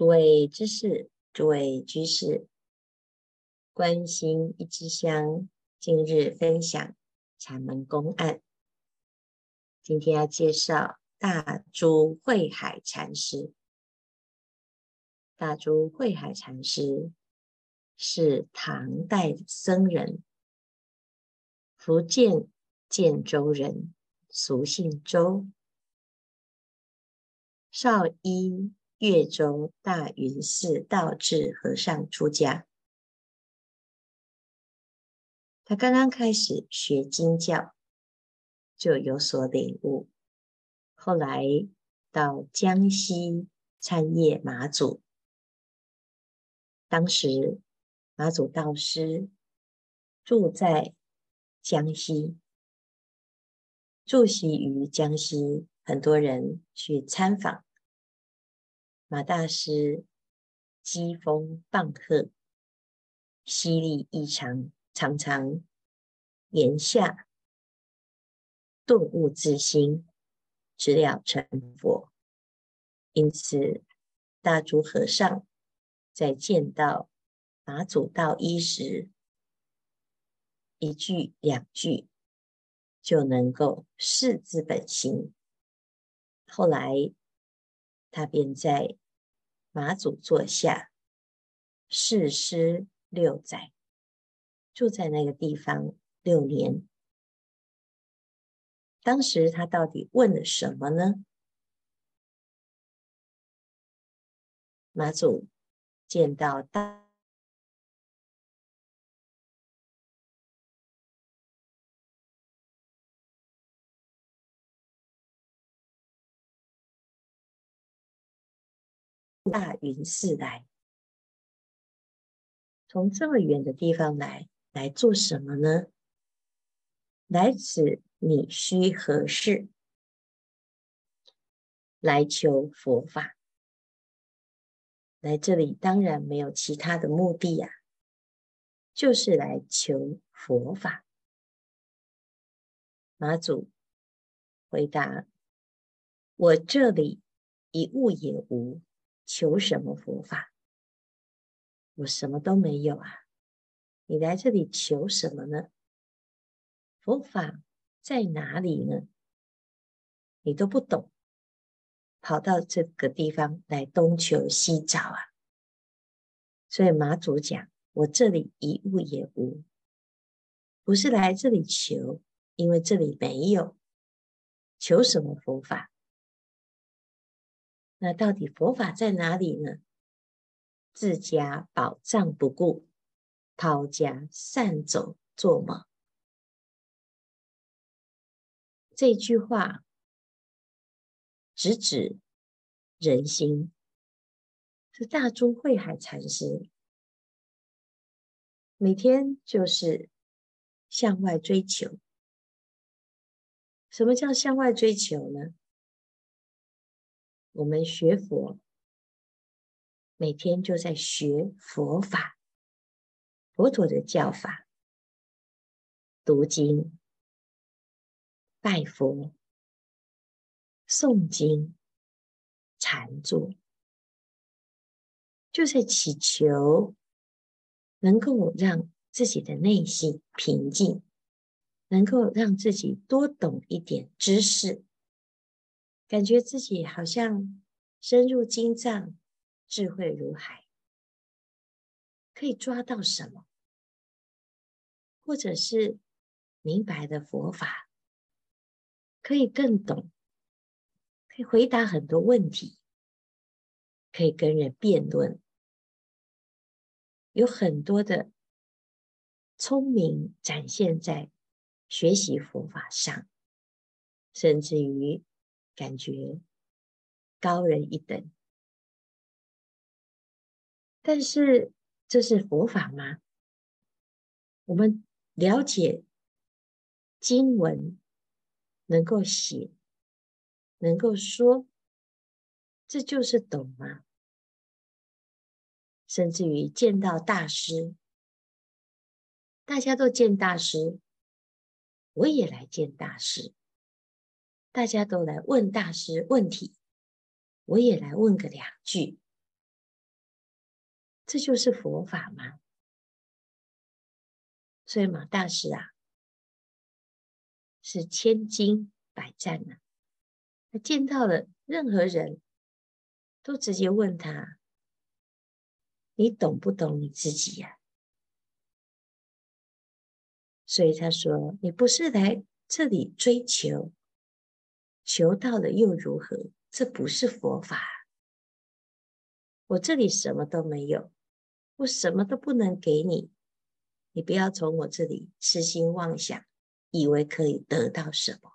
诸位知识，诸位居士，观心一支香，今日分享禅门公案。今天要介绍大珠慧海禅师。大珠慧海禅师是唐代僧人，福建建州人，俗姓周，少依。越州大云寺道智和尚出家，他刚刚开始学经教，就有所领悟。后来到江西参谒马祖，当时马祖道师住在江西，驻锡于江西，很多人去参访。马大师机锋棒喝，犀利异常，常常言下顿悟自心，直了成佛。因此，大珠和尚在见到马祖道一时，一句两句就能够识自本心。后来，他便在马祖坐下释师六载，住在那个地方六年。当时他到底问了什么呢？马祖见到大。大云寺来，从这么远的地方来，来做什么呢？来此你须何事？来求佛法。来这里当然没有其他的目的呀、就是来求佛法。马祖回答：我这里一物也无。求什么佛法？我什么都没有啊！你来这里求什么呢？佛法在哪里呢？你都不懂，跑到这个地方来东求西找啊！所以马祖讲：我这里一物也无，不是来这里求，因为这里没有。求什么佛法？那到底佛法在哪里呢？自家宝藏不顾，抛家散走做梦。这句话直指人心。是大珠慧海禅师每天就是向外追求。什么叫向外追求呢？我们学佛，每天就在学佛法，佛陀的教法，读经、拜佛、诵经、禅坐，就在祈求能够让自己的内心平静，能够让自己多懂一点知识。感觉自己好像深入经藏，智慧如海，可以抓到什么，或者是明白的佛法，可以更懂，可以回答很多问题，可以跟人辩论，有很多的聪明展现在学习佛法上，甚至于。感觉高人一等，但是这是佛法吗？我们了解经文，能够写，能够说，这就是懂吗？甚至于见到大师，大家都见大师，我也来见大师。大家都来问大师问题，我也来问个两句。这就是佛法吗？所以马大师啊，是千金百战呐、啊。他见到了任何人都直接问他：“你懂不懂你自己呀、啊？”所以他说：“你不是来这里追求，求到了又如何？这不是佛法。我这里什么都没有，我什么都不能给你。你不要从我这里痴心妄想，以为可以得到什么。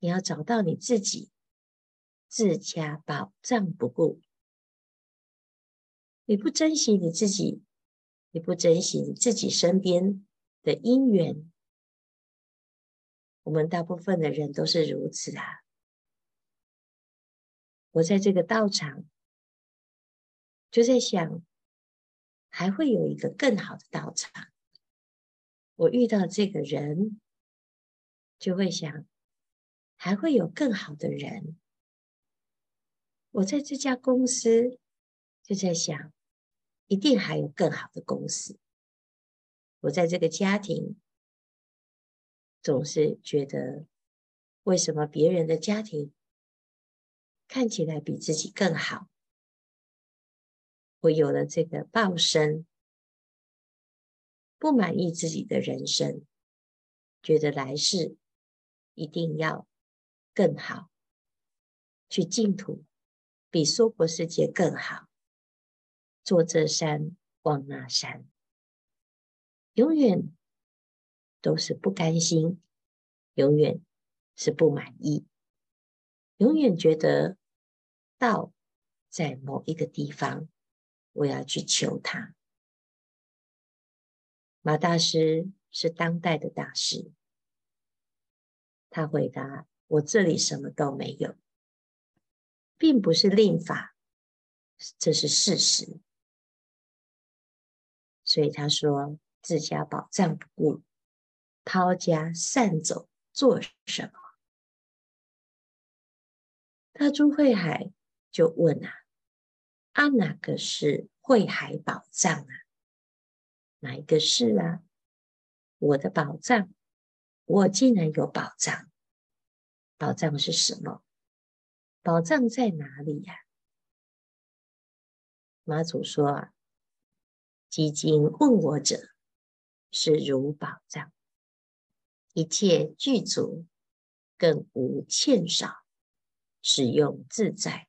你要找到你自己，自家宝藏不顾。你不珍惜你自己。”你不珍惜你自己身边的因缘，我们大部分的人都是如此啊。我在这个道场就在想，还会有一个更好的道场。我遇到这个人，就会想，还会有更好的人。我在这家公司就在想。一定还有更好的公司。我在这个家庭总是觉得，为什么别人的家庭看起来比自己更好？我有了这个报身，不满意自己的人生，觉得来世一定要更好，去净土比娑婆世界更好。坐这山望那山，永远都是不甘心，永远是不满意，永远觉得道在某一个地方，我要去求他。马大师是当代的大师，他回答：“我这里什么都没有，并不是令法，这是事实。”所以他说：“自家宝藏不顾，抛家散走做什么？”大珠慧海就问啊：“啊，哪个是慧海宝藏啊？哪一个是啊？我的宝藏，我竟然有宝藏？宝藏是什么？宝藏在哪里呀？”妈祖说啊。几经问我者，是如宝藏，一切具足，更无欠少，使用自在，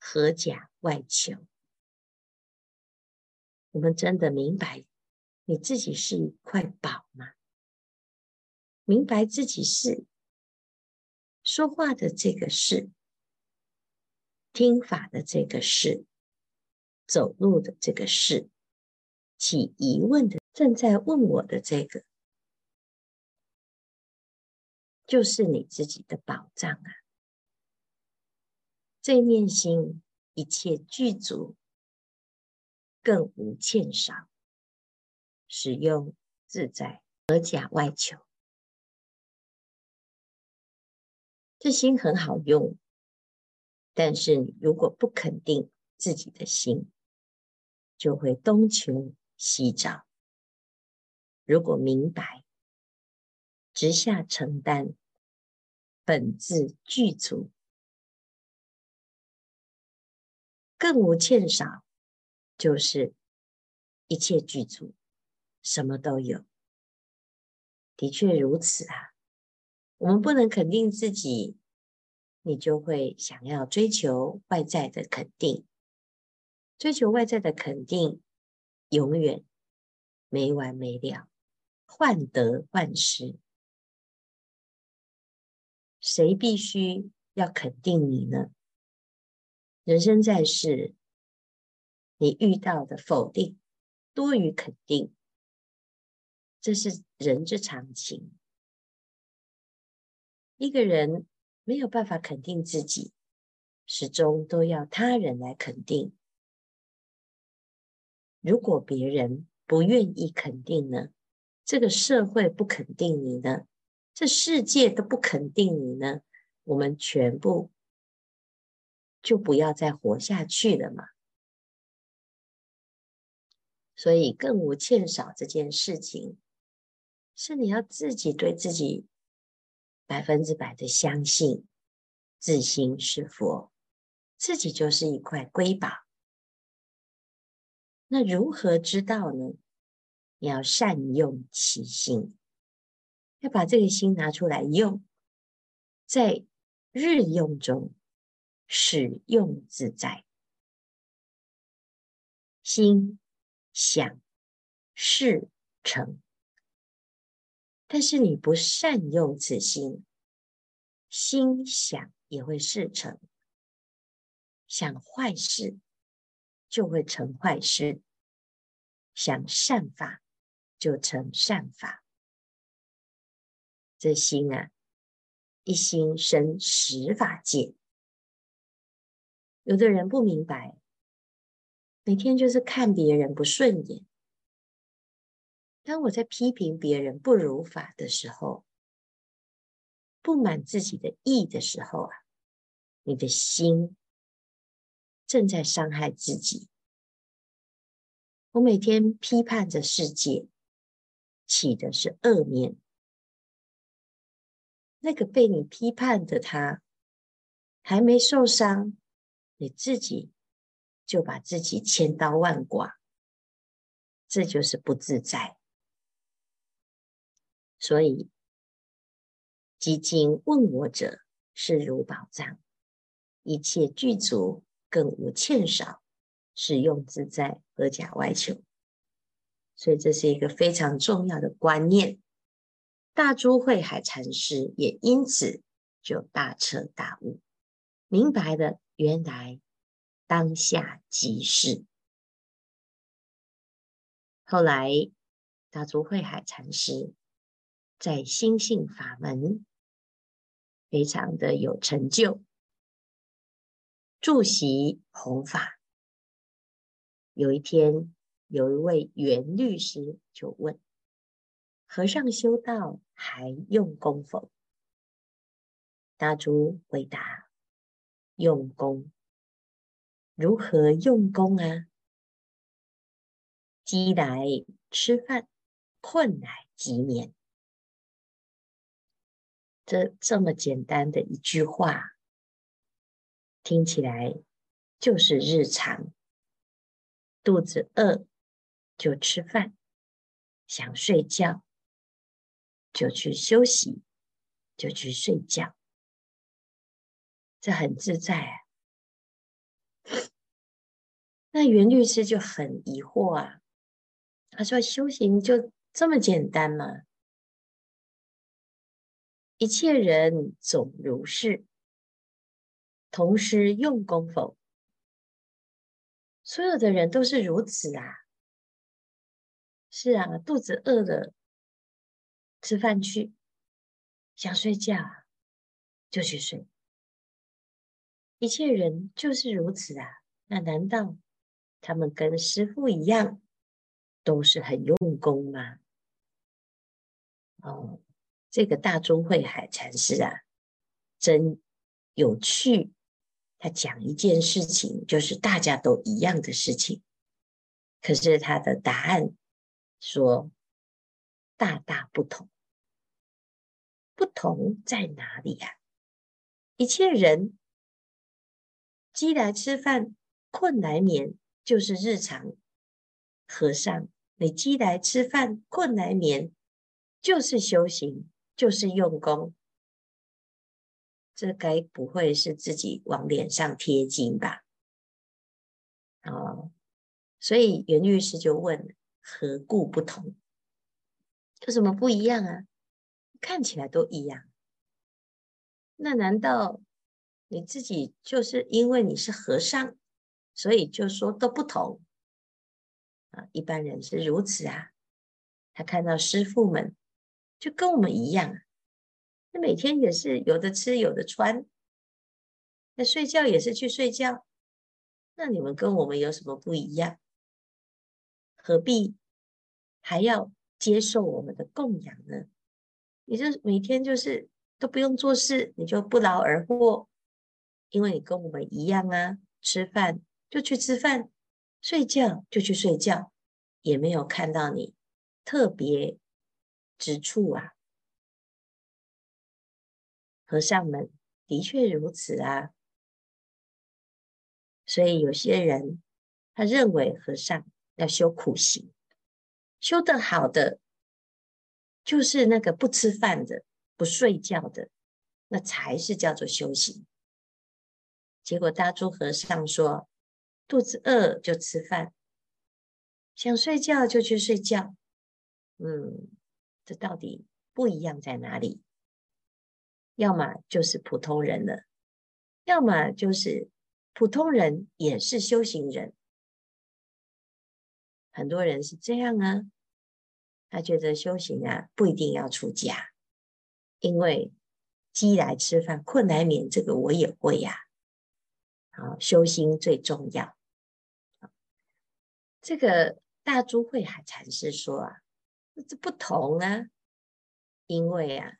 何假外求？我们真的明白你自己是一块宝吗？明白自己是说话的这个是，听法的这个是，走路的这个是。起疑问的，正在问我的这个，就是你自己的宝藏啊！这念心一切具足，更无欠少，使用自在，何假外求？这心很好用，但是如果不肯定自己的心，就会东求。西找，如果明白，直下承担，本自具足，更无欠少，就是一切具足，什么都有。的确如此啊！我们不能肯定自己，你就会想要追求外在的肯定，追求外在的肯定。永远没完没了，患得患失。谁必须要肯定你呢？人生在世，你遇到的否定多于肯定，这是人之常情。一个人没有办法肯定自己，始终都要他人来肯定。如果别人不愿意肯定呢？这个社会不肯定你呢？这世界都不肯定你呢？我们全部就不要再活下去了嘛！所以更无欠少这件事情，是你要自己对自己百分之百的相信，自心是佛，自己就是一块瑰宝。那如何知道呢？你要善用其心，要把这个心拿出来用，在日用中使用自在，心想事成。但是你不善用此心，心想也会事成，想坏事就会成坏事，想善法。就成善法，这心啊，一心生十法界。有的人不明白，每天就是看别人不顺眼。当我在批评别人不如法的时候，不满自己的意的时候啊，你的心正在伤害自己。我每天批判着世界。起的是恶念，那个被你批判的他还没受伤，你自己就把自己千刀万剐，这就是不自在。所以，积经问我者，视如宝藏，一切具足，更无欠少，使用自在，何假外求？所以这是一个非常重要的观念，大珠慧海禅师也因此就大彻大悟，明白了原来当下即是。后来大珠慧海禅师在心性法门非常的有成就，住席弘法，有一天。有一位袁律师就问：“和尚修道还用功否？”大珠回答：“用功。如何用功啊？饥来吃饭，困来即眠。这这么简单的一句话，听起来就是日常。肚子饿。”就吃饭，想睡觉就去休息，就去睡觉，这很自在。那袁律师就很疑惑啊，他说：“修行就这么简单吗？一切人总如是，同时用功否？所有的人都是如此啊。”是啊，肚子饿了，吃饭去；想睡觉就去睡。一切人就是如此啊。那难道他们跟师父一样，都是很用功吗？哦，这个大珠慧海禅师啊，真有趣。他讲一件事情，就是大家都一样的事情，可是他的答案。说大大不同，不同在哪里呀、啊？一切人饥来吃饭，困来眠，就是日常。和尚，你饥来吃饭，困来眠，就是修行，就是用功。这该不会是自己往脸上贴金吧？哦，所以袁律师就问。何故不同？有什么不一样啊？看起来都一样。那难道你自己就是因为你是和尚，所以就说都不同啊？一般人是如此啊。他看到师父们就跟我们一样，那每天也是有的吃有的穿，那睡觉也是去睡觉。那你们跟我们有什么不一样？何必还要接受我们的供养呢？你就每天就是都不用做事，你就不劳而获，因为你跟我们一样啊，吃饭就去吃饭，睡觉就去睡觉，也没有看到你特别之处啊。和尚们的确如此啊。所以有些人他认为和尚要修苦行，修得好的就是那个不吃饭的、不睡觉的，那才是叫做修行。结果大珠和尚说：“肚子饿就吃饭，想睡觉就去睡觉。”嗯，这到底不一样在哪里？要么就是普通人了，要么就是普通人也是修行人。很多人是这样啊，他觉得修行啊不一定要出家，因为饥来吃饭，困来眠，这个我也会呀。好，修心最重要。这个大珠慧海禅师说啊，这不同啊，因为啊，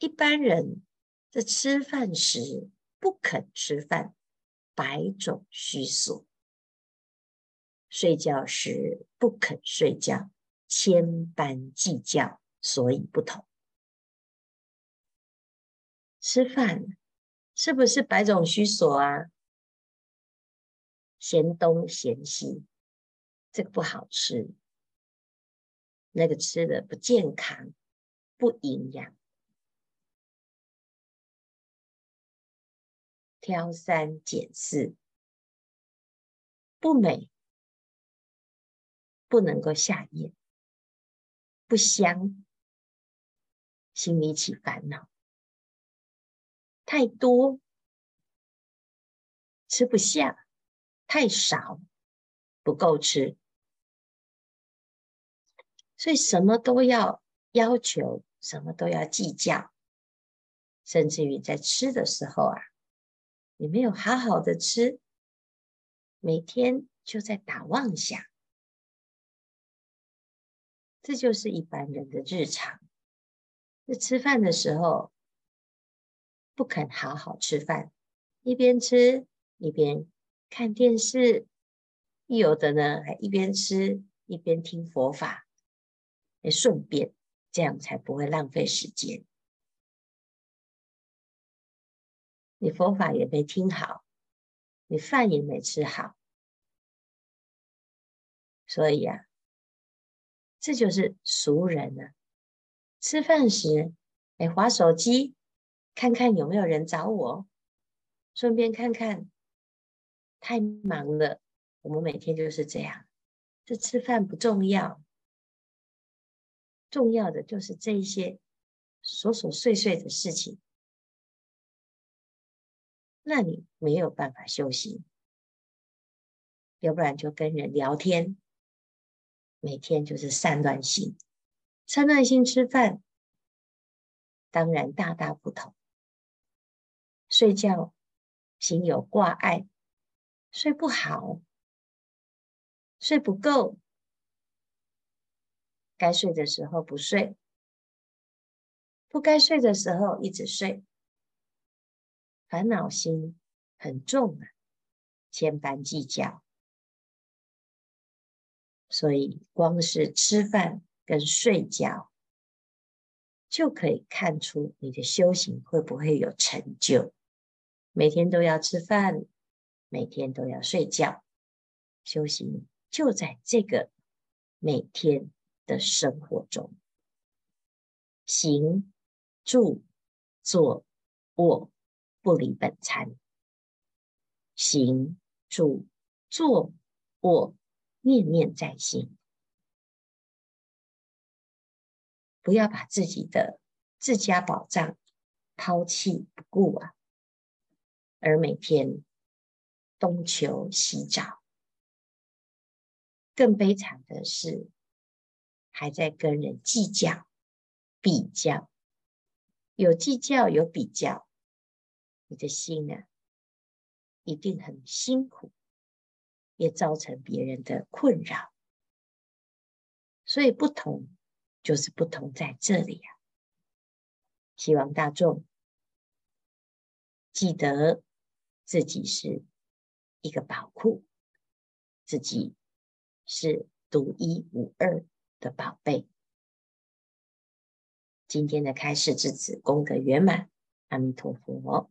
一般人在吃饭时不肯吃饭，百种虚索；睡觉时不肯睡觉，千般计较，所以不同。吃饭是不是百种虚所啊？嫌东嫌西，这个不好吃，那个吃的不健康、不营养，挑三拣四，不美，不能够下咽，不香，心里起烦恼，太多，吃不下。太少，不够吃，所以什么都要要求，什么都要计较，甚至于在吃的时候啊，你没有好好的吃，每天就在打妄想，这就是一般人的日常。在吃饭的时候，不肯好好吃饭，一边吃一边。看电视，有的呢还一边吃一边听佛法，也顺便这样才不会浪费时间。你佛法也没听好，你饭也没吃好，所以啊，这就是俗人呢、啊。吃饭时，哎，划手机，看看有没有人找我，顺便看看。太忙了，我们每天就是这样。这吃饭不重要，重要的就是这一些琐琐碎碎的事情。那你没有办法休息，要不然就跟人聊天，每天就是散乱心，散乱心吃饭，当然大大不同。睡觉心有挂碍。睡不好，睡不够，该睡的时候不睡，不该睡的时候一直睡，烦恼心很重啊，千般计较，所以光是吃饭跟睡觉，就可以看出你的修行会不会有成就。每天都要吃饭。每天都要睡觉，修行就在这个每天的生活中，行、住、坐、卧，不离本餐。行、住、坐、卧，念念在心，不要把自己的自家宝藏抛弃不顾啊，而每天。东求西找，更悲惨的是，还在跟人计较、比较。有计较，有比较，你的心啊，一定很辛苦，也造成别人的困扰。所以，不同就是不同在这里啊。希望大众记得自己是。一个宝库，自己是独一无二的宝贝。今天的开示至此，功德圆满，阿弥陀佛。